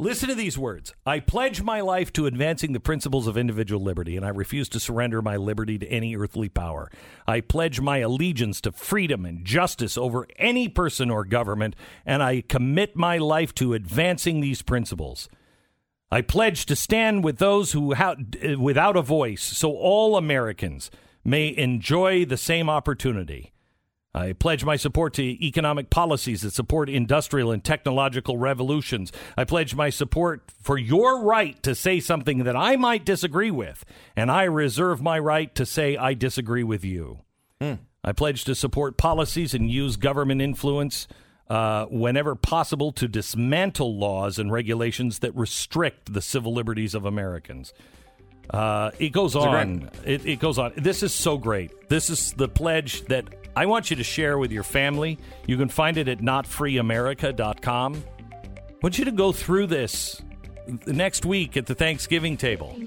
Listen to these words. I pledge my life to advancing the principles of individual liberty, and I refuse to surrender my liberty to any earthly power. I pledge my allegiance to freedom and justice over any person or government, and I commit my life to advancing these principles. I pledge to stand with those who without a voice, so all Americans may enjoy the same opportunity. I pledge my support to economic policies that support industrial and technological revolutions. I pledge my support for your right to say something that I might disagree with, and I reserve my right to say I disagree with you. Mm. I pledge to support policies and use government influence uh, whenever possible to dismantle laws and regulations that restrict the civil liberties of Americans. Uh, it goes on. It, it goes on. This is so great. This is the pledge that I want you to share with your family. You can find it at notfreeamerica.com. I want you to go through this next week at the Thanksgiving table.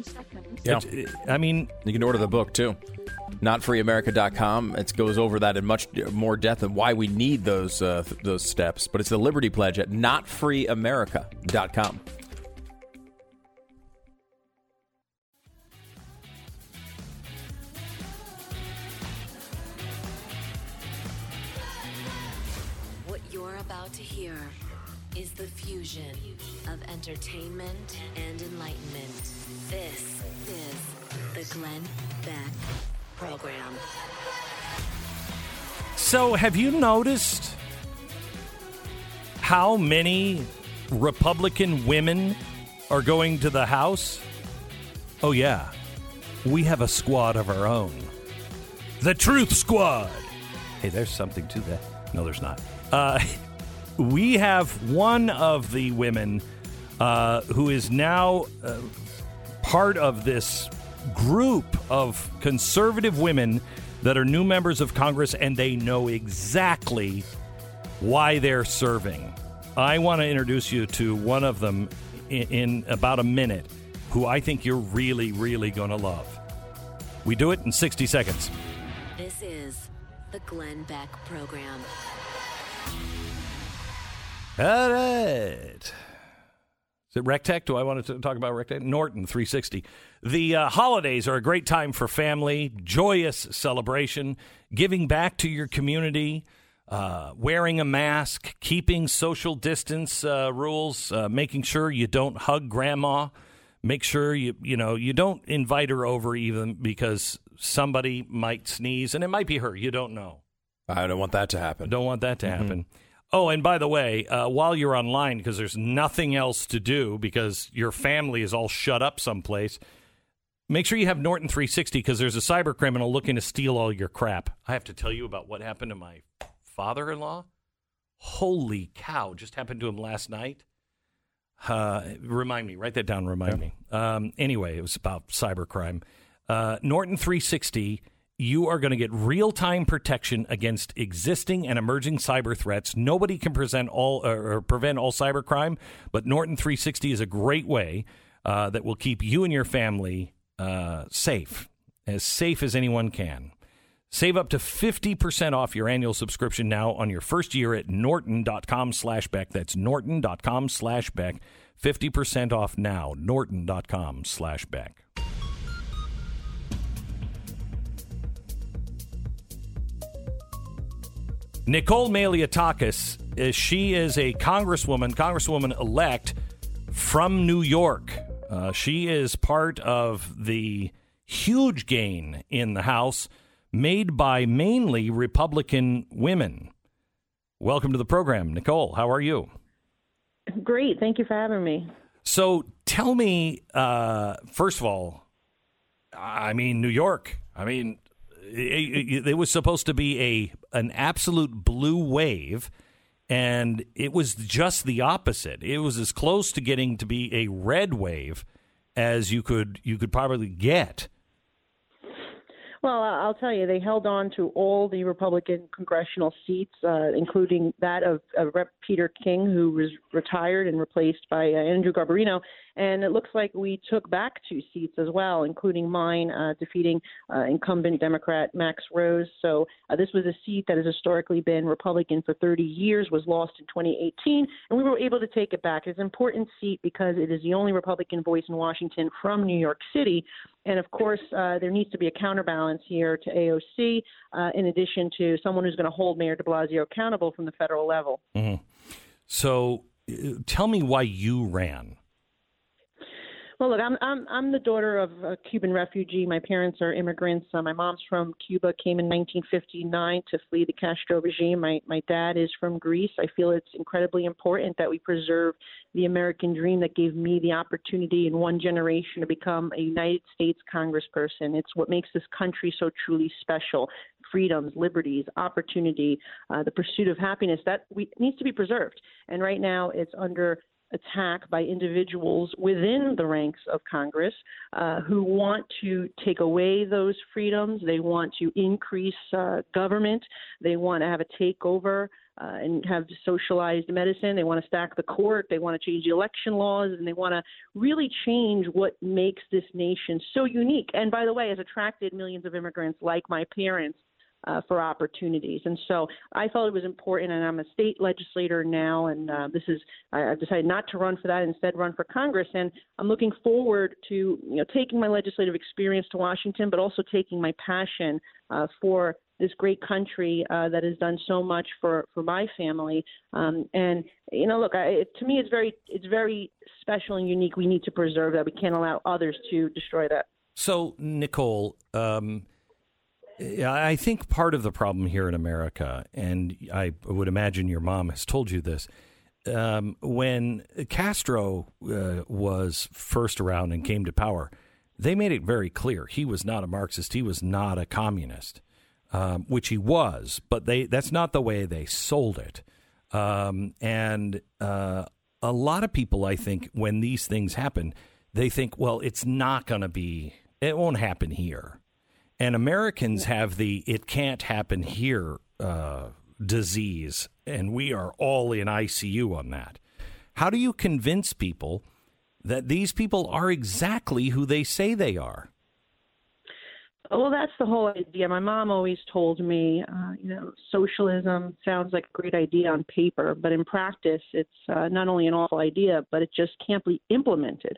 Yeah. I mean, You can order the book too. NotFreeAmerica.com. It goes over that in much more depth and why we need those uh, th- those steps. But it's the Liberty Pledge at NotFreeAmerica.com. about to hear is the fusion of entertainment and enlightenment. This is the Glenn Beck Program. So, have you noticed how many Republican women are going to the House? Oh, yeah. We have a squad of our own. The Truth Squad. Hey, there's something to that. No, there's not. Uh, we have one of the women uh, who is now uh, part of this group of conservative women that are new members of Congress and they know exactly why they're serving. I want to introduce you to one of them in, in about a minute who I think you're really, really going to love. We do it in 60 seconds. This is the Glenn Beck Program. All right. Is it RecTech? Do I want to talk about RecTech? Norton 360. The uh, holidays are a great time for family, joyous celebration, giving back to your community, uh, wearing a mask, keeping social distance uh, rules, uh, making sure you don't hug grandma, make sure you you know you don't invite her over even because somebody might sneeze and it might be her. You don't know. I don't want that to happen. Don't want that to happen. Oh, and by the way, uh, while you're online, because there's nothing else to do because your family is all shut up someplace, make sure you have Norton 360 because there's a cyber criminal looking to steal all your crap. I have to tell you about what happened to my father in law. Holy cow, just happened to him last night. Uh, remind me, write that down, remind me. Um, anyway, it was about cybercrime. Uh, Norton 360 you are going to get real time protection against existing and emerging cyber threats. Nobody can present all or, prevent all cybercrime, but Norton 360 is a great way uh, that will keep you and your family uh, safe, as safe as anyone can. Save up to 50% off your annual subscription now on your first year at norton.com slash Beck. That's norton.com slash Beck. 50% off now. norton.com slash Beck. Nicole Malliotakis, uh, she is a congresswoman, congresswoman elect from New York. Uh, she is part of the huge gain in the House made by mainly Republican women. Welcome to the program, Nicole. How are you? Great. Thank you for having me. So tell me, uh, first of all, I mean, New York. I mean, it, was supposed to be a an absolute blue wave, and it was just the opposite. It was as close to getting to be a red wave as you could you could probably get. Well, I'll tell you, they held on to all the Republican congressional seats, uh, including that of, of Rep. Peter King, who was retired and replaced by uh, Andrew Garbarino. And it looks like we took back two seats as well, including mine, uh, defeating uh, incumbent Democrat Max Rose. So uh, this was a seat that has historically been Republican for 30 years, was lost in 2018, and we were able to take it back. It's an important seat because it is the only Republican voice in Washington from New York City. And of course, uh, there needs to be a counterbalance here to AOC, uh, in addition to someone who's going to hold Mayor de Blasio accountable from the federal level. Mm-hmm. So uh, tell me why you ran. Well, look, I'm I'm I'm the daughter of a Cuban refugee. My parents are immigrants. Uh, my mom's from Cuba, came in 1959 to flee the Castro regime. My my dad is from Greece. I feel it's incredibly important that we preserve the American dream that gave me the opportunity in one generation to become a United States Congressperson. It's what makes this country so truly special. Freedoms, liberties, opportunity, uh, the pursuit of happiness that we, needs to be preserved. And right now, it's under attack by individuals within the ranks of Congress uh, who want to take away those freedoms. They want to increase uh, government. They want to have a takeover. Uh, and have socialized medicine. They want to stack the court. They want to change the election laws, and they want to really change what makes this nation so unique. And by the way, has attracted millions of immigrants like my parents uh, for opportunities. And so I felt it was important, and I'm a state legislator now, and uh, this is I, have decided not to run for that, instead run for Congress. And I'm looking forward to you know taking my legislative experience to Washington, but also taking my passion uh, for this great country uh, that has done so much for for my family. Um, and you know, look, I, to me, it's very it's very special and unique. We need to preserve that. We can't allow others to destroy that. So, Nicole. Um, I think part of the problem here in America, and I would imagine your mom has told you this, um, when Castro uh, was first around and came to power, they made it very clear he was not a Marxist, he was not a communist, um, which he was, but they that's not the way they sold it. Um, and uh, a lot of people, I think, when these things happen, they think, well, it's not going to be, it won't happen here. And Americans have the it can't happen here uh, disease, and we are all in ICU on that. How do you convince people that these people are exactly who they say they are? Well, that's the whole idea. My mom always told me, uh, you know, socialism sounds like a great idea on paper, but in practice, it's uh, not only an awful idea, but it just can't be implemented.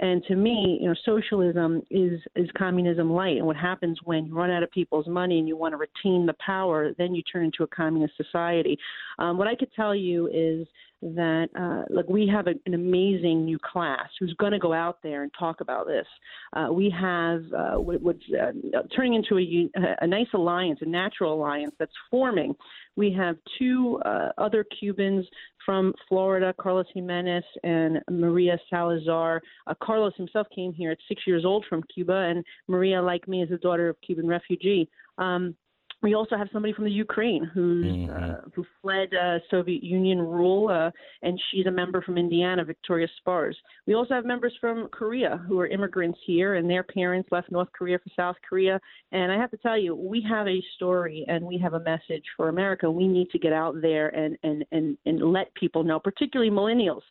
And to me, you know, socialism is is communism light. And what happens when you run out of people's money and you want to retain the power, then you turn into a communist society. Um, what I could tell you is that uh, look, we have a, an amazing new class who's going to go out there and talk about this. Uh, we have uh, what, what's uh, turning into a, a nice alliance, a natural alliance that's forming. We have two uh, other Cubans from Florida, Carlos Gimenez and Maria Salazar. Uh, Carlos himself came here at six years old from Cuba, and Maria, like me, is a daughter of Cuban refugee. Um, we also have somebody from the Ukraine who's mm-hmm. uh, who fled uh, Soviet Union rule, uh, and she's a member from Indiana, Victoria Spartz. We also have members from Korea who are immigrants here, and their parents left North Korea for South Korea. And I have to tell you, we have a story and we have a message for America. We need to get out there and and and, and let people know, particularly millennials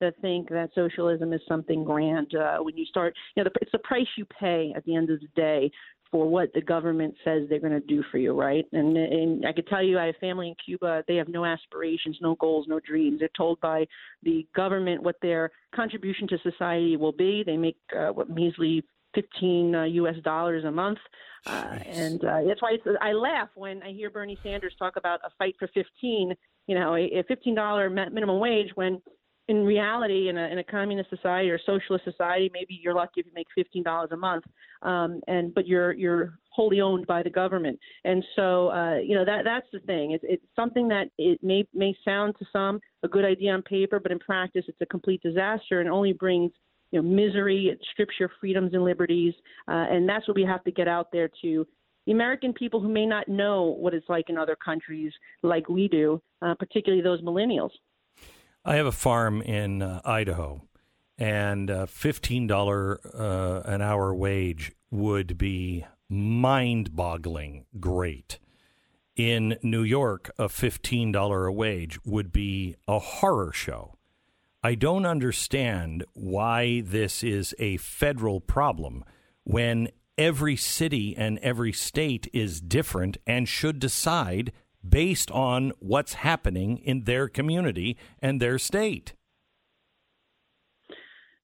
that think that socialism is something grand. Uh, when you start, you know, the, it's the price you pay at the end of the day for what the government says they're going to do for you, right? And, and I could tell you, I have family in Cuba. They have no aspirations, no goals, no dreams. They're told by the government what their contribution to society will be. They make uh, what measly 15 uh, U.S. dollars a month, uh, and uh, that's why I laugh when I hear Bernie Sanders talk about a fight for 15. You know, a, a 15 dollar minimum wage when in reality, in a, in a communist society or socialist society, maybe you're lucky if you make fifteen dollars a month, um, and but you're you're wholly owned by the government, and so uh, you know that that's the thing. It's, it's something that it may may sound to some a good idea on paper, but in practice, it's a complete disaster and only brings you know misery. It strips your freedoms and liberties, uh, and that's what we have to get out there to the American people who may not know what it's like in other countries like we do, uh, particularly those millennials. I have a farm in uh, Idaho, and uh, fifteen dollar uh, an hour wage would be mind boggling great. In New York, a $15 a wage would be a horror show. I don't understand why this is a federal problem when every city and every state is different and should decide based on what's happening in their community and their state.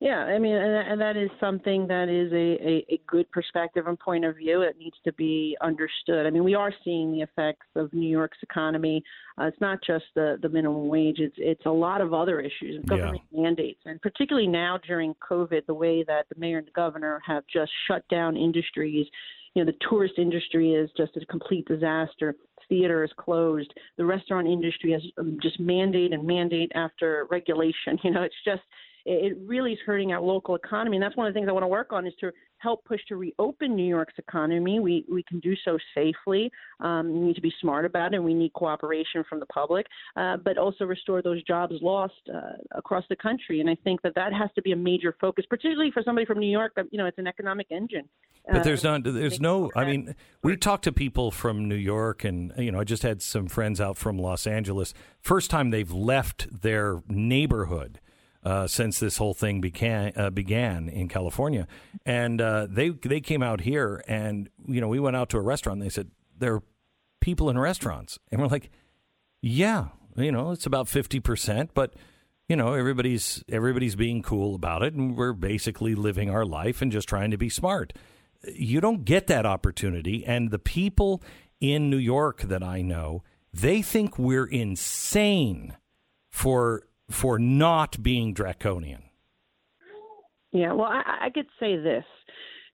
Yeah, I mean, and, and that is something that is a, a, a good perspective and point of view. It needs to be understood. I mean, we are seeing the effects of New York's economy. Uh, it's not just the, the minimum wage; it's it's a lot of other issues, government yeah. mandates, and particularly now during COVID, the way that the mayor and the governor have just shut down industries. You know, the tourist industry is just a complete disaster theater is closed. The restaurant industry has um, just mandate and mandate after regulation. You know, it's just it really is hurting our local economy. And that's one of the things I want to work on is to help push to reopen New York's economy. We we can do so safely. Um, we need to be smart about it, and we need cooperation from the public, uh, but also restore those jobs lost uh, across the country. And I think that that has to be a major focus, particularly for somebody from New York. You know, it's an economic engine. But there's uh, not, there's no. I mean, we talked to people from New York, and you know, I just had some friends out from Los Angeles. First time they've left their neighborhood uh, since this whole thing began uh, began in California, and uh, they they came out here, and you know we went out to a restaurant. and They said there are people in restaurants, and we're like, yeah, you know it's about fifty percent, but you know everybody's everybody's being cool about it, and we're basically living our life and just trying to be smart. You don't get that opportunity, and the people in New York that I know, they think we're insane for for not being draconian. Yeah, well, I, I could say this.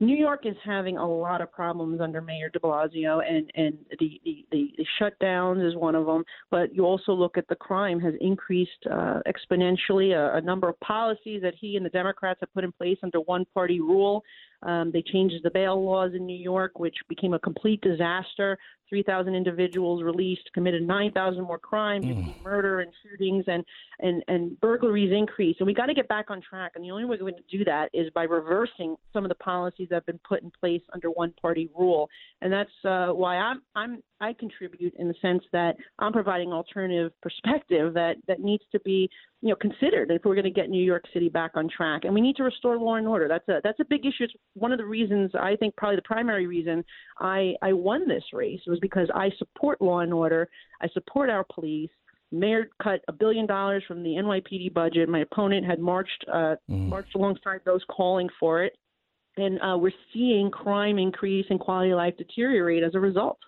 New York is having a lot of problems under Mayor De Blasio, and and the the, the, shutdowns is one of them. But you also look at the crime has increased uh, exponentially. A, a number of policies that he and the Democrats have put in place under one party rule um, they changed the bail laws in New York, which became a complete disaster. 3,000 individuals released, committed 9,000 more crimes, mm. murder and shootings, and, and, and burglaries increased. And we got to get back on track. And the only way we're going to do that is by reversing some of the policies that have been put in place under one party rule. And that's uh, why I'm, I'm, I contribute in the sense that I'm providing alternative perspective that, that needs to be you know considered if we're going to get New York City back on track. And we need to restore law and order. That's a that's a big issue. It's one of the reasons I think probably the primary reason I I won this race was because I support law and order. I support our police. Mayor cut a billion dollars from the NYPD budget. My opponent had marched uh, mm. marched alongside those calling for it, and uh, we're seeing crime increase and quality of life deteriorate as a result.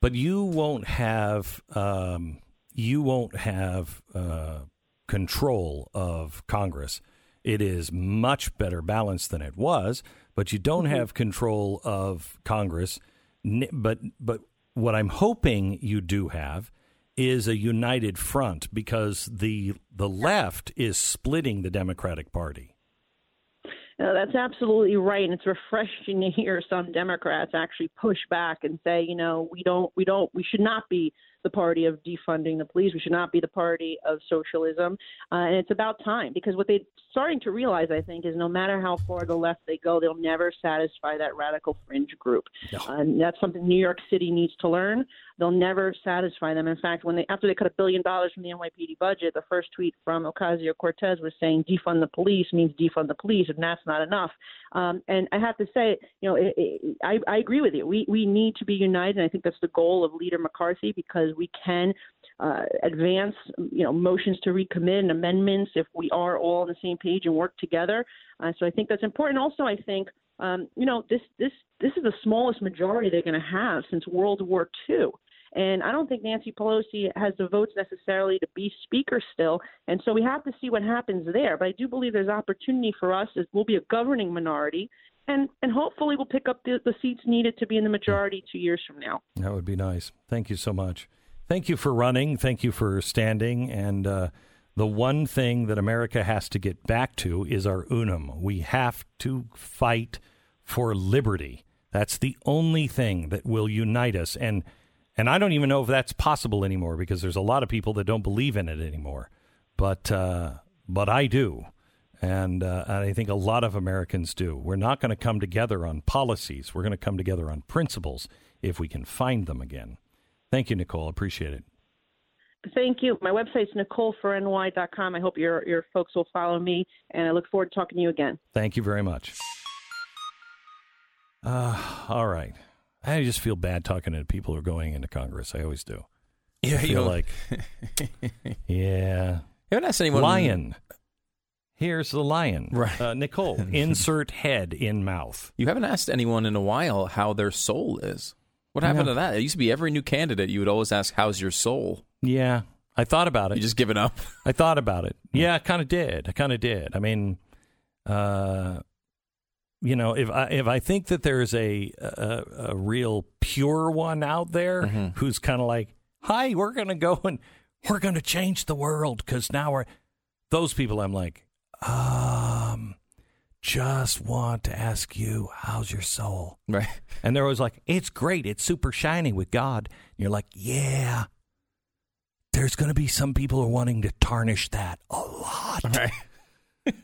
But you won't have um, you won't have uh, control of Congress. It is much better balanced than it was, but you don't mm-hmm. have control of Congress. But but what I'm hoping you do have is a united front because the the left is splitting the Democratic Party. No, that's absolutely right, and it's refreshing to hear some Democrats actually push back and say, you know, we don't, we don't, we should not be the party of defunding the police. We should not be the party of socialism. Uh, and it's about time because what they're starting to realize, I think, is no matter how far the left they go, they'll never satisfy that radical fringe group. No. Uh, and that's something New York City needs to learn. They'll never satisfy them. In fact, when they after they cut a billion dollars from the NYPD budget, the first tweet from Ocasio Cortez was saying defund the police means defund the police, and that's not enough. Um, and I have to say, you know, it, it, I, I agree with you. We we need to be united, and I think that's the goal of Leader McCarthy because we can uh, advance, you know, motions to recommit and amendments if we are all on the same page and work together. Uh, so I think that's important. Also, I think, um, you know, this this this is the smallest majority they're going to have since World War II. And I don't think Nancy Pelosi has the votes necessarily to be speaker still. And so we have to see what happens there. But I do believe there's opportunity for us as we'll be a governing minority. And, and hopefully we'll pick up the, the seats needed to be in the majority two years from now. That would be nice. Thank you so much. Thank you for running. Thank you for standing. And uh, the one thing that America has to get back to is our unum. We have to fight for liberty. That's the only thing that will unite us. And and I don't even know if that's possible anymore because there's a lot of people that don't believe in it anymore. But uh, but I do, And, uh, and I think a lot of Americans do. We're not going to come together on policies. We're going to come together on principles if we can find them again. Thank you, Nicole. Appreciate it. Thank you. My website's nicoleforny.com. I hope your your folks will follow me, and I look forward to talking to you again. Thank you very much. Uh, all right. I just feel bad talking to people who are going into Congress. I always do. Yeah, I feel like, yeah. You haven't asked anyone. Lion. Here's the lion. Right. Uh, Nicole, insert head in mouth. You haven't asked anyone in a while how their soul is. What happened to that? It used to be every new candidate you would always ask, "How's your soul?" Yeah. I thought about it. You just given up. I thought about it. Yeah, I kind of did. I kind of did. I mean, uh, you know, if I if I think that there's a a, a real pure one out there Mhm. who's kind of like, "Hi, we're going to go and we're going to change the world because now we're," those people, I'm like, um, just want to ask you, how's your soul? Right. And they're always like, it's great. It's super shiny with God. And you're like, yeah. There's going to be some people who are wanting to tarnish that a lot. Right.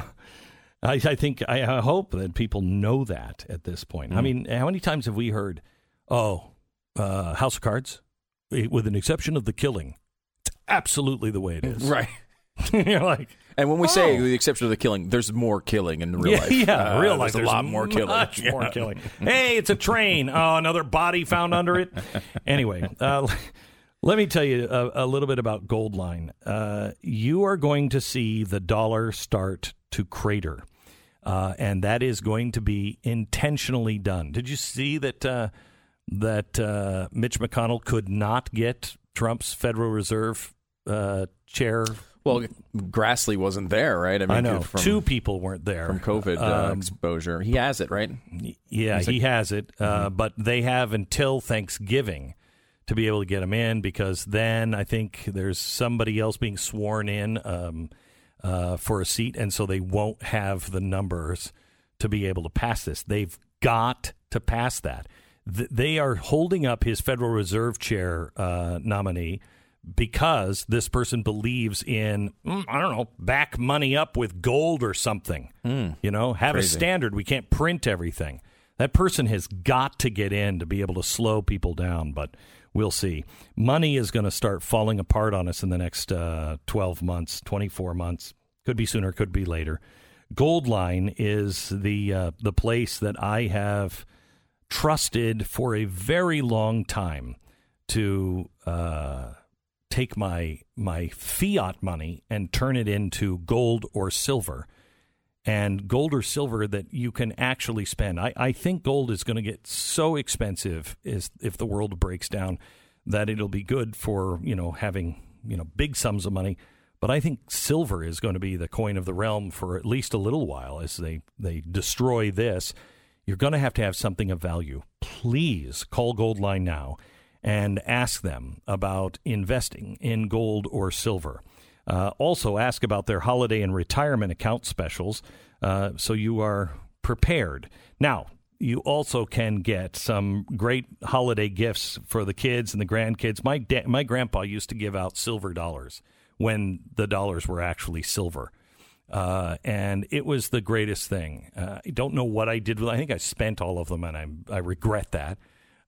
I, I think, I, I hope that people know that at this point. I Mm. mean, how many times have we heard, oh, uh, House of Cards, eh, with an exception of the killing? It's absolutely the way it is. Right. you're like, And when we say, Oh. with the exception of the killing, there's more killing in real yeah, life. Yeah, Uh, real life. There's a lot more killing. Much Yeah. more killing. Hey, it's a train. Oh, another body found under it. Anyway, uh, let me tell you a, a little bit about Goldline. Uh, you are going to see the dollar start to crater, uh, and that is going to be intentionally done. Did you see that? Uh, that uh, Mitch McConnell could not get Trump's Federal Reserve uh, chair. Well, Grassley wasn't there, right? I know From, two people weren't there from COVID uh, Um, exposure. He has it, right? Yeah, He's he has it, uh, but they have until Thanksgiving to be able to get him in because then I think there's somebody else being sworn in um, uh, for a seat, and so they won't have the numbers to be able to pass this. They've got to pass that. Th- they are holding up his Federal Reserve Chair uh, nominee because this person believes in mm, I don't know back money up with gold or something. You know, have Crazy. a standard. We can't print everything. That person has got to get in to be able to slow people down, but we'll see. Money is going to start falling apart on us in the next uh, 12 months, 24 months. Could be sooner, could be later. Goldline is the uh, the place that I have trusted for a very long time to uh, take my my fiat money and turn it into gold or silver and gold or silver that you can actually spend. I, I think gold is going to get so expensive is if the world breaks down that it'll be good for, you know, having, you know, big sums of money. But I think silver is going to be the coin of the realm for at least a little while as they, they destroy this. You're going to have to have something of value. Please call Goldline now and ask them about investing in gold or silver. Uh, also, ask about their holiday and retirement account specials uh, so you are prepared. Now, you also can get some great holiday gifts for the kids and the grandkids. My da- my grandpa used to give out silver dollars when the dollars were actually silver. Uh, and it was the greatest thing. Uh, I don't know what I did with. I think I spent all of them, and I I regret that.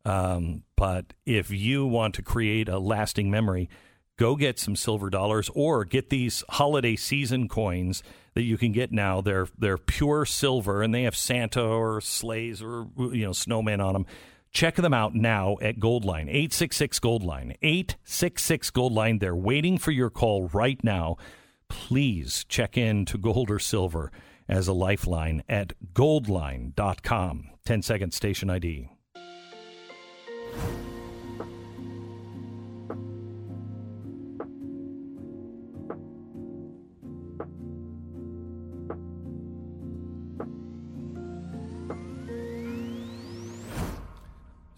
Um, but if you want to create a lasting memory, go get some silver dollars or get these holiday season coins that you can get now. They're they're pure silver and they have Santa or sleighs or you know snowmen on them. Check them out now at Goldline 866 Goldline 866 Goldline. They're waiting for your call right now. Please check in to gold or silver as a lifeline at goldline.com. 10 second station ID.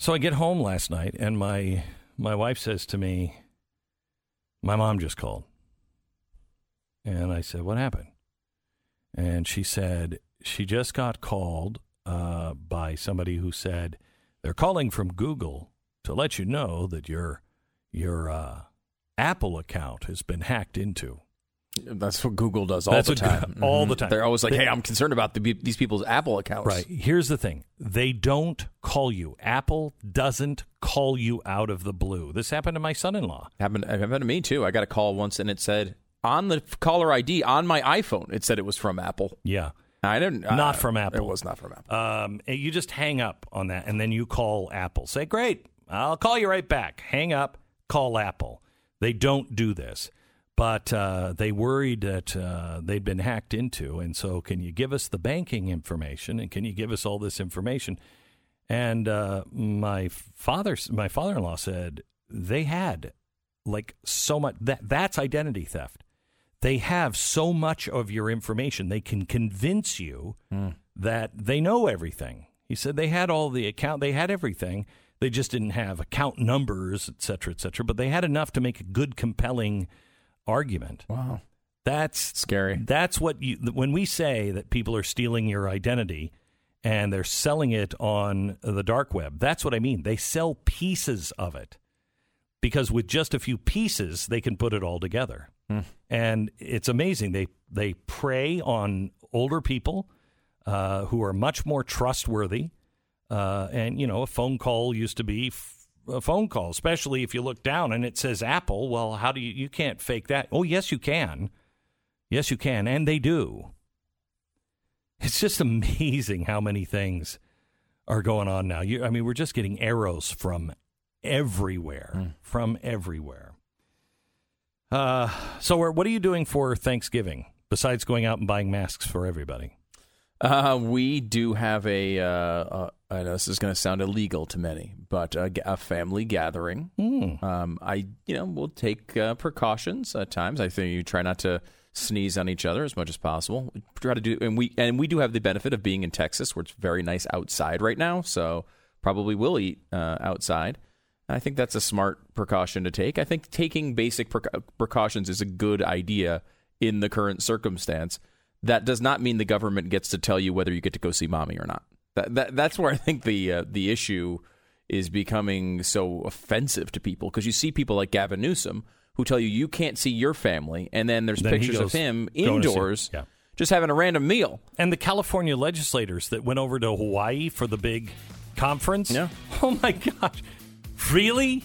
So I get home last night, and my my wife says to me, "My mom just called," and I said, "What happened?" And she said she just got called uh, by somebody who said they're calling from Google to let you know that your your uh, Apple account has been hacked into. That's what Google does all That's the time. Go- all Mhm. the time. They're always like, "Hey, I'm concerned about the, these people's Apple accounts." Right. Here's the thing they don't call you. Apple doesn't call you out of the blue. This happened to my son in law. Happened, it happened to me too. I got a call once, and it said on the caller ID on my iPhone, it said it was from Apple. Yeah. I didn't. Not uh, from Apple. It was not from Apple. Um, and you just hang up on that, and then you call Apple. Say, "Great, I'll call you right back." Hang up, call Apple. They don't do this, but uh, they worried that uh, they'd been hacked into, and so can you give us the banking information, and can you give us all this information? And uh, my father, my father-in-law said they had like so much that that's identity theft. They have so much of your information. They can convince you hmm. that they know everything. He said they had all the account, they had everything. They just didn't have account numbers, et cetera, et cetera. But they had enough to make a good, compelling argument. wow, That's scary. that's what you when we say that people are stealing your identity and they're selling it on the dark web. That's what I mean. They sell pieces of it because with just a few pieces they can put it all together. And it's amazing. They they prey on older people uh, who are much more trustworthy. Uh, and you know, a phone call used to be f- a phone call, especially if you look down and it says Apple. Well, how do you you can't fake that? Oh, yes, you can. Yes, you can, and they do. It's just amazing how many things are going on now. You, I mean, we're just getting arrows from everywhere, from everywhere. Uh, so, what are you doing for Thanksgiving besides going out and buying masks for everybody? Uh, we do have a. Uh, uh, I know this is going to sound illegal to many, but a, a family gathering. Hmm. Um, I, you know, we'll take uh, precautions at times. I think you try not to sneeze on each other as much as possible. We try to do, and we and we do have the benefit of being in Texas, where it's very nice outside right now. So probably will eat uh, outside. I think that's a smart precaution to take. I think taking basic preca- precautions is a good idea in the current circumstance. That does not mean the government gets to tell you whether you get to go see mommy or not. That, that that's where I think the uh, the issue is becoming so offensive to people because you see people like Gavin Newsom who tell you you can't see your family, and then there's Then he pictures of him going to see- indoors, yeah. just having a random meal. And the California legislators that went over to Hawaii for the big conference. Yeah. Oh my gosh. Really?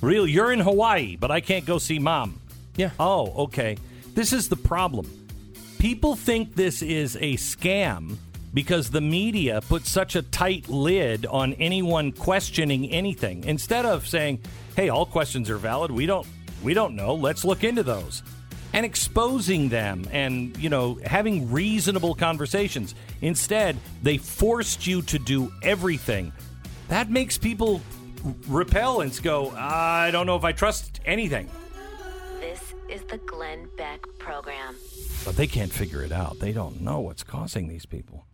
Really? You're in Hawaii, but I can't go see mom. Yeah. Oh, okay. This is the problem. People think this is a scam because the media put such a tight lid on anyone questioning anything. Instead of saying, "Hey, all questions are valid. We don't we don't know. Let's look into those." And exposing them and, you know, having reasonable conversations. Instead, they forced you to do everything. That makes people r- repel and go, "I don't know if I trust anything." This is the Glenn Beck Program. But they can't figure it out. They don't know what's causing these people.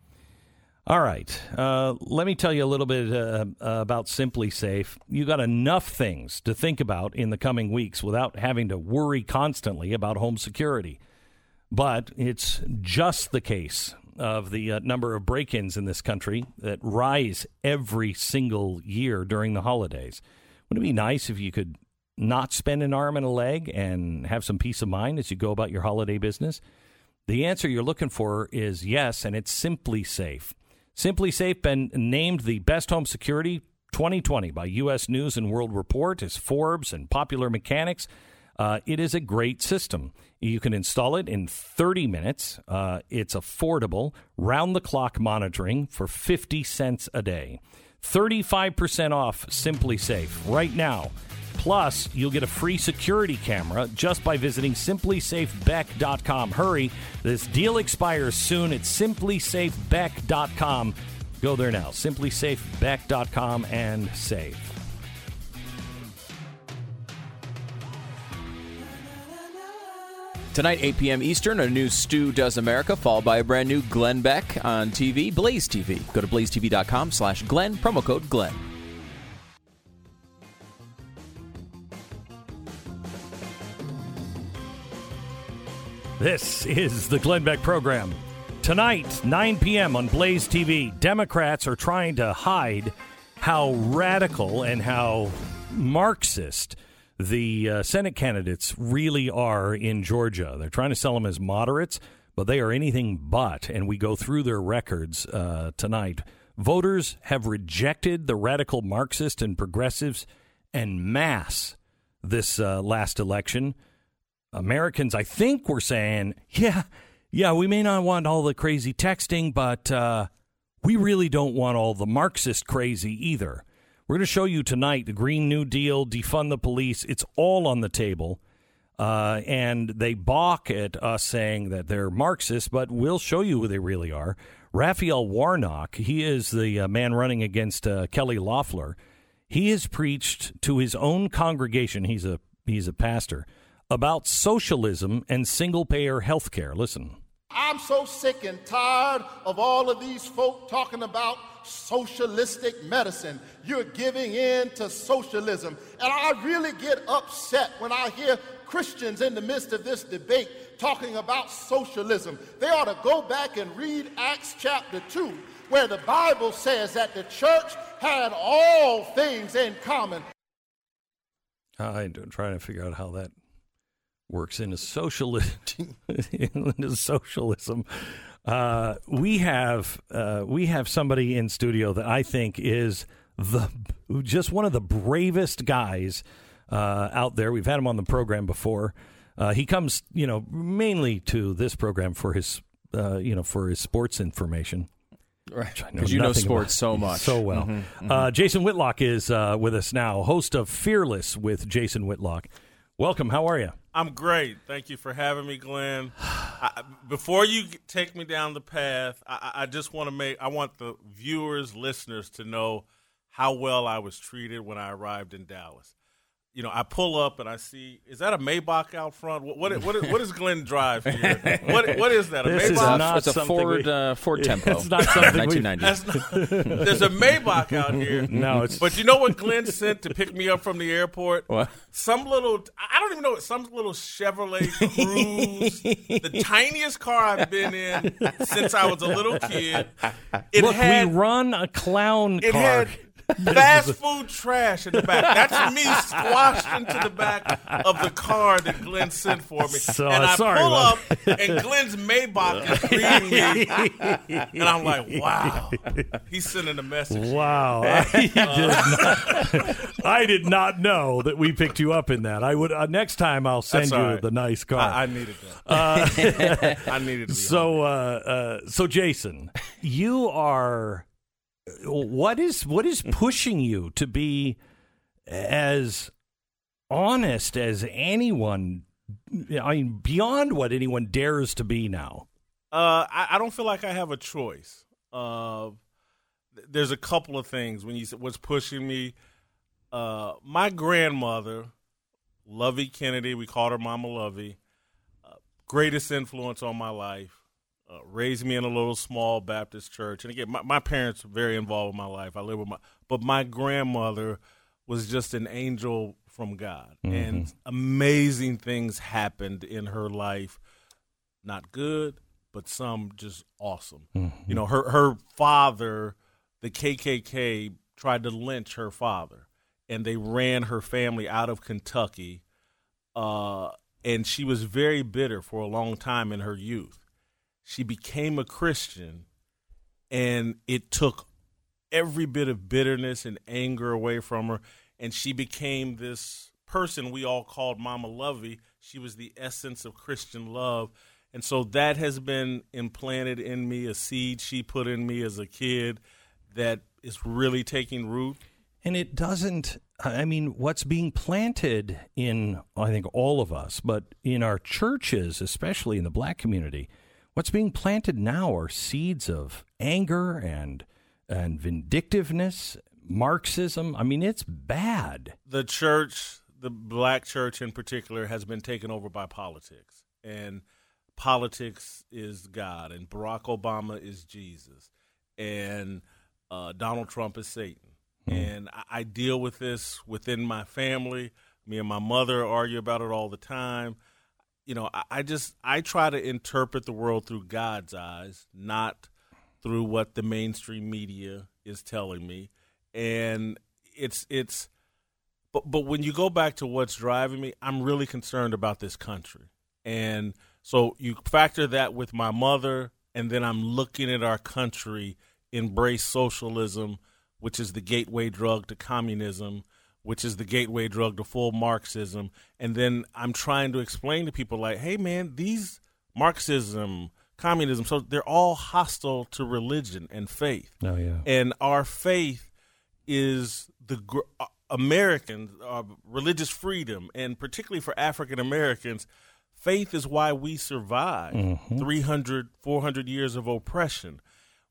All right. Uh, let me tell you a little bit uh, about SimpliSafe. You got enough things to think about in the coming weeks without having to worry constantly about home security. But it's just the case of the uh, number of break ins in this country that rise every single year during the holidays. Wouldn't it be nice if you could not spend an arm and a leg and have some peace of mind as you go about your holiday business? The answer you're looking for is yes, and it's SimpliSafe. Simply Safe been named the best home security 2020 by U.S. News and World Report as Forbes and Popular Mechanics. Uh, it is a great system. You can install it in 30 minutes. Uh, it's affordable, round the clock monitoring for 50 cents a day. 35% off SimpliSafe right now. Plus, you'll get a free security camera just by visiting simplisafebeck.com. Hurry, this deal expires soon at simplisafebeck.com. Go there now, simplisafebeck.com and save. Tonight, 8 p.m. Eastern, a new Stu Does America, followed by a brand new Glenn Beck on TV, Blaze TV. Go to blazetv.com slash Glenn, promo code Glenn. This is the Glenn Beck program. Tonight, 9 p.m. on Blaze TV, Democrats are trying to hide how radical and how Marxist the uh, Senate candidates really are in Georgia. They're trying to sell them as moderates, but they are anything but. And we go through their records uh, tonight. Voters have rejected the radical Marxist and progressives en masse this uh, last election. Americans, I think, were saying, yeah, yeah, we may not want all the crazy texting, but uh, we really don't want all the Marxist crazy either. We're going to show you tonight the Green New Deal, defund the police. It's all on the table. Uh, and they balk at us saying that they're Marxists, but we'll show you who they really are. Raphael Warnock, he is the uh, man running against uh, Kelly Loeffler. He has preached to his own congregation. He's a he's a pastor about socialism and single payer health care. Listen. I'm so sick and tired of all of these folk talking about socialistic medicine. You're giving in to socialism. And I really get upset when I hear Christians in the midst of this debate talking about socialism. They ought to go back and read Acts chapter 2, where the Bible says that the church had all things in common. I'm trying to figure out how that works into socialism. into socialism. Uh, we have uh, we have somebody in studio that I think is the just one of the bravest guys uh, out there. We've had him on the program before. Uh, he comes, you know, mainly to this program for his, uh, you know, for his sports information. Right, because you know sports so much, so well. Mm-hmm, mm-hmm. Jason Whitlock is with us now, host of Fearless with Jason Whitlock. Welcome. How are you? I'm great. Thank you for having me, Glenn. I, before you take me down the path, I, I just want to make I want the viewers, listeners to know how well I was treated when I arrived in Dallas you know, I pull up and I see is that a Maybach out front? What what what, what is Glenn Drive here? What what is that? A this Maybach? Is it's a Ford we, uh, Ford Tempo. It's not something 1990. Not, there's a Maybach out here. No, it's but you know what Glenn sent to pick me up from the airport? What? Some little I don't even know some little Chevrolet Cruze, the tiniest car I've been in since I was a little kid. It Look, had, we run a clown it car. Had, Fast food trash in the back. That's me squashed into the back of the car that Glenn sent for me. So, and I sorry, pull up, and Glenn's Maybach is greeting me. And I'm like, wow. He's sending a message. Wow. I did, not, I did not know that we picked you up in that. I would uh, Next time, I'll send you right. the nice car. I, I needed that. Uh, I needed to So, uh, uh, so Jason, you are what is what is pushing you to be as honest as anyone I mean beyond what anyone dares to be now? Uh, I, I, don't feel like I have a choice. Uh, there's a couple of things when you said what's pushing me. Uh, my grandmother, Lovey Kennedy, we called her Mama Lovey, uh, greatest influence on my life uh, raised me in a little small Baptist church. And again, my, my parents were very involved in my life. I live with my, but my grandmother was just an angel from God, mm-hmm. and amazing things happened in her life. Not good, but some just awesome. Mm-hmm. You know, her her father, the KKK, tried to lynch her father, and they ran her family out of Kentucky. Uh, and she was very bitter for a long time in her youth she became a Christian, and it took every bit of bitterness and anger away from her, and she became this person we all called Mama Lovey. She was the essence of Christian love. And so that has been implanted in me, a seed she put in me as a kid that is really taking root. And it doesn't, I mean, what's being planted in, I think, all of us, but in our churches, especially in the black community, What's being planted now are seeds of anger and and vindictiveness, Marxism. I mean, it's bad. The church, the black church in particular, has been taken over by politics, and politics is God, and Barack Obama is Jesus, and uh, Donald Trump is Satan. Hmm. And I, I deal with this within my family. Me and my mother argue about it all the time you know, I, I just I try to interpret the world through God's eyes, not through what the mainstream media is telling me. And it's it's But but when you go back to what's driving me, I'm really concerned about this country. And so you factor that with my mother, and then I'm looking at our country embrace socialism, which is the gateway drug to communism, which is the gateway drug to full Marxism. And then I'm trying to explain to people like, hey man, these Marxism, communism, so they're all hostile to religion and faith. Oh yeah. And our faith is the gr- uh, Americans, uh, religious freedom, and particularly for African Americans, faith is why we survive Mm-hmm. 300, 400 years of oppression.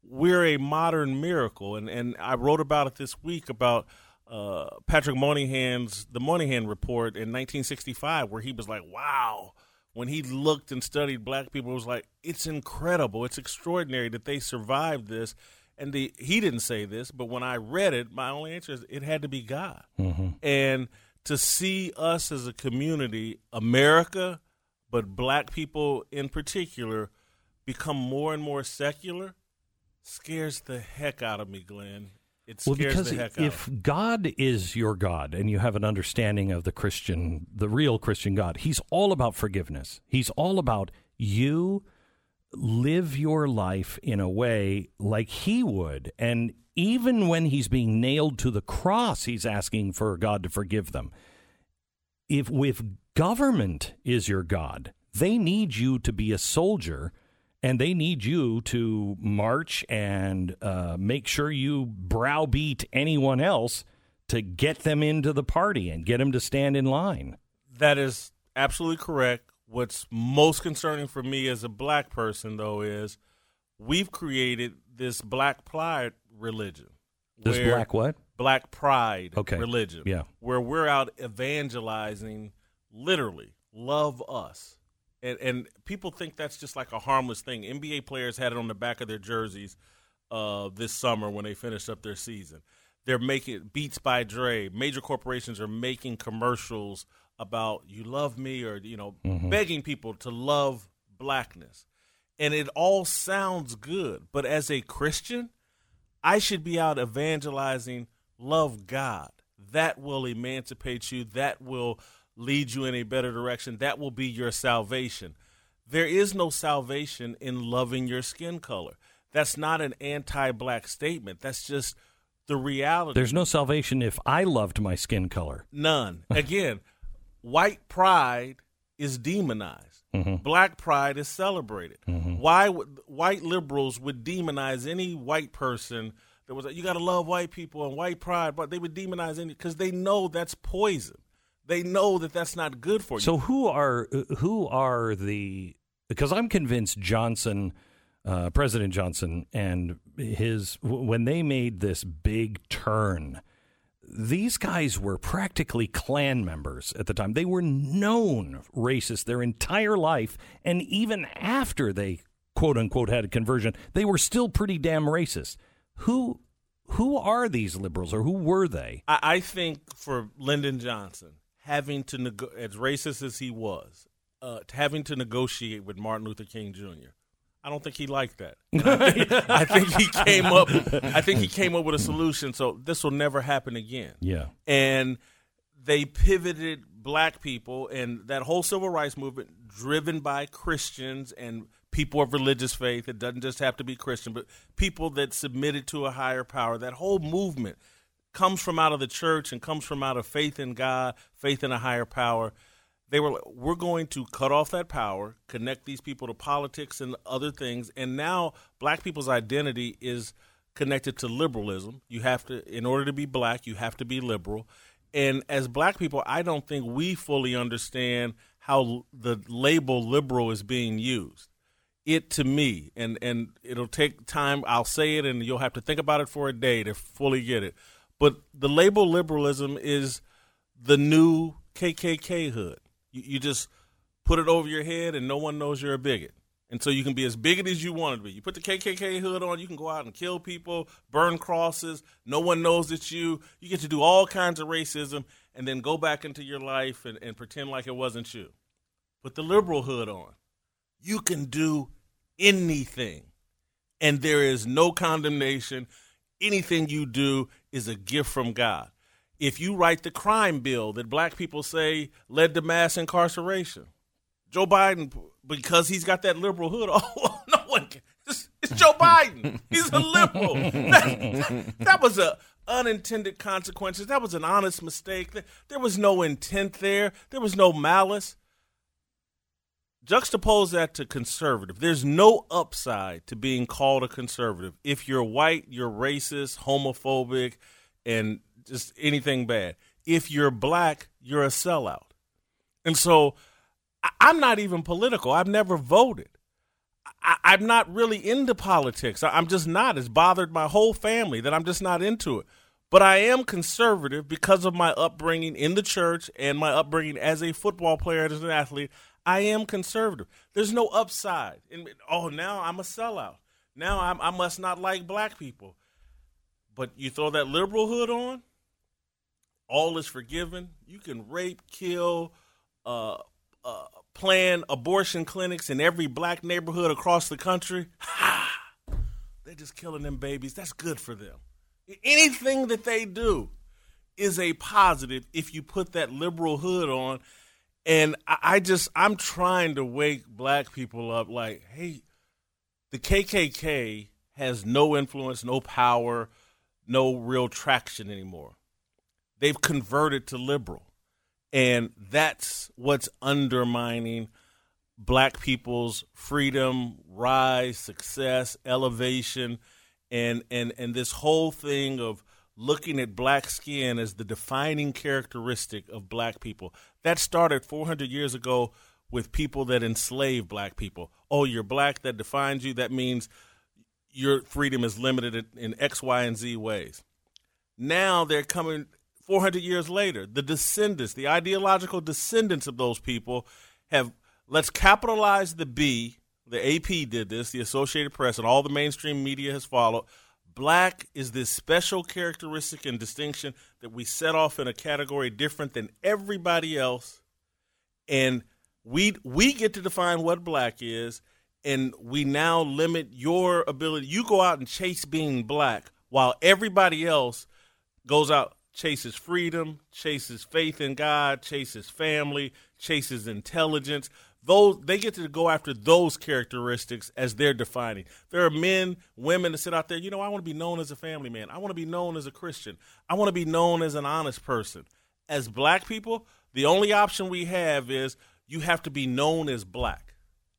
We're a modern miracle. And, and I wrote about it this week about uh, Patrick Moynihan's, the Moynihan Report in 1965, where he was like, wow. When he looked and studied black people, it was like, it's incredible. It's extraordinary that they survived this. And the, he didn't say this, but when I read it, my only answer is it had to be God. And to see us as a community, America, but black people in particular, become more and more secular scares the heck out of me, Glenn. It Well, because the heck if. God is your God and you have an understanding of the Christian, the real Christian God, He's all about forgiveness. He's all about you live your life in a way like He would. And even when He's being nailed to the cross, He's asking for God to forgive them. If, if government is your God, they need you to be a soldier and they need you to march and uh, make sure you browbeat anyone else to get them into the party and get them to stand in line. That is absolutely correct. What's most concerning for me as a black person, though, is we've created this black pride religion. This black what? Black pride Okay. religion. Yeah. Where we're out evangelizing, literally, love us. And, and people think that's just like a harmless thing. NBA players had it on the back of their jerseys uh, this summer when they finished up their season. They're making Beats by Dre. Major corporations are making commercials about "you love me" or you know, begging people to love blackness, and it all sounds good. But as a Christian, I should be out evangelizing love God. That will emancipate you. That will lead you in a better direction. That will be your salvation. There is no salvation in loving your skin color. That's not an anti black statement. That's just the reality. There's no salvation if I loved my skin color. None. Again, white pride is demonized. Mm-hmm. Black pride is celebrated. Mm-hmm. Why would white liberals would demonize any white person that was like, you got to love white people and white pride, but they would demonize any because they know that's poison. They know that that's not good for you. So who are who are the? Because I'm convinced Johnson, uh, President Johnson, and his when they made this big turn, these guys were practically Klan members at the time. They were known racist their entire life, and even after they quote unquote had a conversion, they were still pretty damn racist. Who who are these liberals, or who were they? I, I think for Lyndon Johnson, having to nego- as racist as he was, uh, having to negotiate with Martin Luther King Jr. I don't think he liked that. I think, I think he came up. I think he came up with a solution. So this will never happen again. Yeah. And they pivoted black people and that whole civil rights movement, driven by Christians and people of religious faith. It doesn't just have to be Christian, but people that submitted to a higher power. That whole movement comes from out of the church and comes from out of faith in God, faith in a higher power. They were like, we're going to cut off that power, connect these people to politics and other things, and now black people's identity is connected to liberalism. You have to, in order to be black, you have to be liberal. And as black people, I don't think we fully understand how the label liberal is being used. It to me, and and it'll take time. I'll say it, and you'll have to think about it for a day to fully get it. But the label liberalism is the new KKK hood. You, you just put it over your head, and no one knows you're a bigot. And so you can be as bigot as you want to be. You put the KKK hood on, you can go out and kill people, burn crosses. No one knows it's you. You get to do all kinds of racism and then go back into your life and, and pretend like it wasn't you. Put the liberal hood on. You can do anything, and there is no condemnation. Anything you do is a gift from God. if you write the crime bill that black people say led to mass incarceration, Joe Biden, because he's got that liberal hood, oh, no one can. It's, it's Joe Biden. He's a liberal. That, that was a unintended consequences. That was an honest mistake. There was no intent there. There was no malice. Juxtapose that to conservative. There's no upside to being called a conservative. If you're white, you're racist, homophobic, and just anything bad. If you're black, you're a sellout. And so I'm not even political. I've never voted. I, am not really into politics. I, I'm just not. It's bothered my whole family that I'm just not into it. But I am conservative because of my upbringing in the church and my upbringing as a football player and as an athlete. I am conservative. There's no upside. And, oh, now I'm a sellout. Now I'm, I must not like black people. But you throw that liberal hood on, all is forgiven. You can rape, kill, uh, uh, plan abortion clinics in every black neighborhood across the country. Ha! They're just killing them babies. That's good for them. Anything that they do is a positive if you put that liberal hood on. And I just, I'm trying to wake black people up like, hey, the KKK has no influence, no power, no real traction anymore. They've converted to liberal. And that's what's undermining black people's freedom, rise, success, elevation, and and and this whole thing of looking at black skin as the defining characteristic of black people. That started 400 years ago with people that enslaved black people. Oh, you're black, that defines you. That means your freedom is limited in X, Y, and Z ways. Now they're coming 400 years later, the descendants, the ideological descendants of those people have let's capitalize the B. The AP did this, the Associated Press, and all the mainstream media has followed. Black is this special characteristic and distinction that we set off in a category different than everybody else. And we we get to define what black is, and we now limit your ability. You go out and chase being black while everybody else goes out chases freedom, chases faith in God, chases family, chases intelligence. Those they get to go after those characteristics as they're defining. There are men, women that sit out there, you know, I want to be known as a family man. I want to be known as a Christian. I want to be known as an honest person. As black people, the only option we have is you have to be known as black.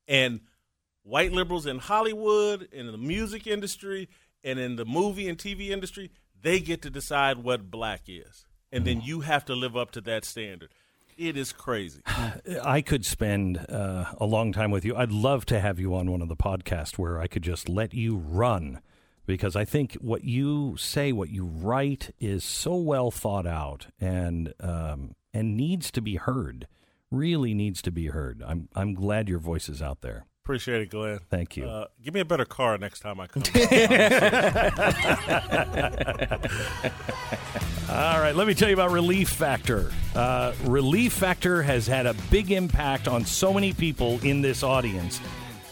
And white liberals in Hollywood, in the music industry, and in the movie and TV industry, they get to decide what black is, and then you have to live up to that standard. It is crazy. I could spend uh, a long time with you. I'd love to have you on one of the podcasts where I could just let you run because I think what you say, what you write, is so well thought out and um, and needs to be heard. Really needs to be heard. I'm I'm glad your voice is out there. Appreciate it, Glenn. Thank you. Uh, give me a better car next time I come. All right, let me tell you about Relief Factor. Uh, Relief Factor has had a big impact on so many people in this audience.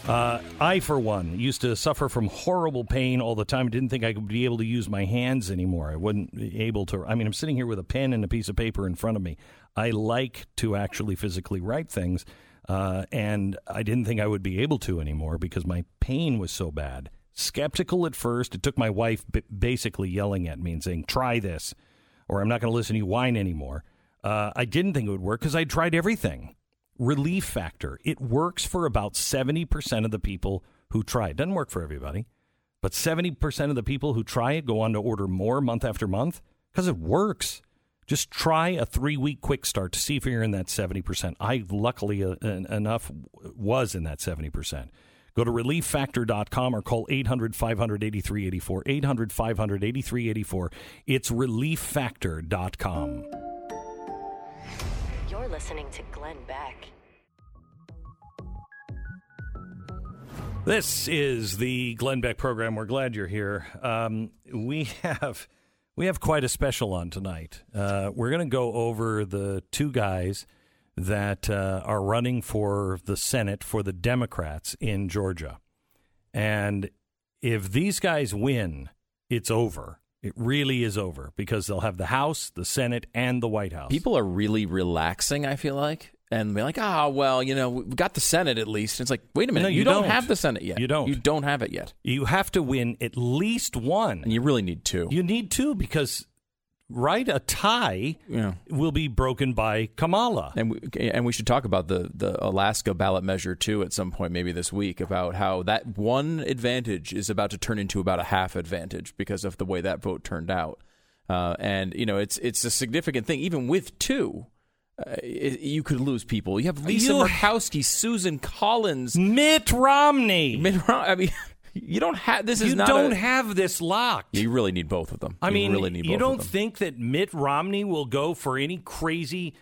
Uh, I, for one, used to suffer from horrible pain all the time. Didn't think I could be able to use my hands anymore. I wasn't able to. I mean, I'm sitting here with a pen and a piece of paper in front of me. I like to actually physically write things uh, and I didn't think I would be able to anymore because my pain was so bad. Skeptical at first. It took my wife b- basically yelling at me and saying, try this, or I'm not going to listen to you whine anymore. Uh, I didn't think it would work because I tried everything. Relief factor. It works for about 70% of the people who try. It doesn't work for everybody, but 70% of the people who try it go on to order more month after month because it works. Just try a three week quick start to see if you're in that 70%. I luckily uh, enough was in that 70%. Go to relieffactor.com or call 800 500 8384. 800 500 8384. It's relieffactor.com. You're listening to Glenn Beck. This is the Glenn Beck program. We're glad you're here. Um, we have we have quite a special on tonight. Uh, we're going to go over the two guys that uh, are running for the Senate for the Democrats in Georgia. And if these guys win, it's over. It really is over because they'll have the House, the Senate, and the White House. People are really relaxing, I feel like. And be like, ah, well, you know, we got the Senate at least. And it's like, wait a minute, No, you don't, don't. have the Senate yet. You don't. You don't have it yet, you have to win at least one. and you really need two. You need two because, right, a tie yeah. will be broken by Kamala. And we, and we should talk about the, the Alaska ballot measure too at some point, maybe this week, about how that one advantage is about to turn into about a half advantage because of the way that vote turned out. Uh, and you know, it's it's a significant thing. Even with two, uh, you could lose people. You have Lisa You- Murkowski, Susan Collins. Mitt Romney. Mitt Rom- I mean, you don't have this. Is you don't a- have this locked. You really need both of them. I You mean, really need you don't of them. think that Mitt Romney will go for any crazy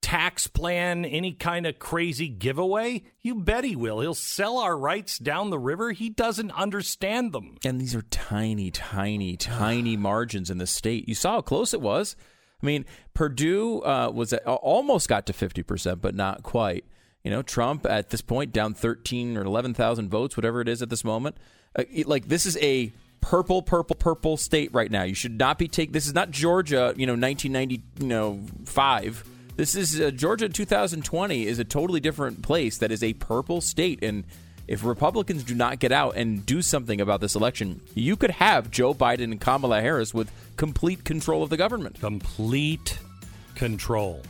tax plan, any kind of crazy giveaway? You bet he will. He'll sell our rights down the river. He doesn't understand them. And these are tiny, tiny, tiny margins in the state. You saw how close it was. I mean, Perdue uh, was at, almost got to fifty percent, but not quite. You know, Trump at this point down thirteen or eleven thousand votes, whatever it is at this moment. Uh, like this is a purple, purple, purple state right now. You should not be taking This is not Georgia. You know, nineteen ninety. You know, five. This is uh, Georgia. Two thousand twenty is a totally different place. That is a purple state, and if Republicans do not get out and do something about this election, you could have Joe Biden and Kamala Harris with complete control of the government. Complete control.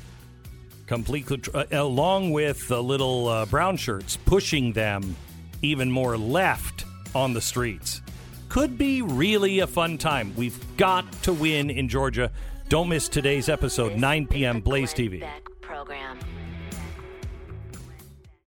Complete control, uh, along with the little uh, brown shirts pushing them even more left on the streets. Could be really a fun time. We've got to win in Georgia. Don't miss today's episode, 9 p.m. Blaze TV. Back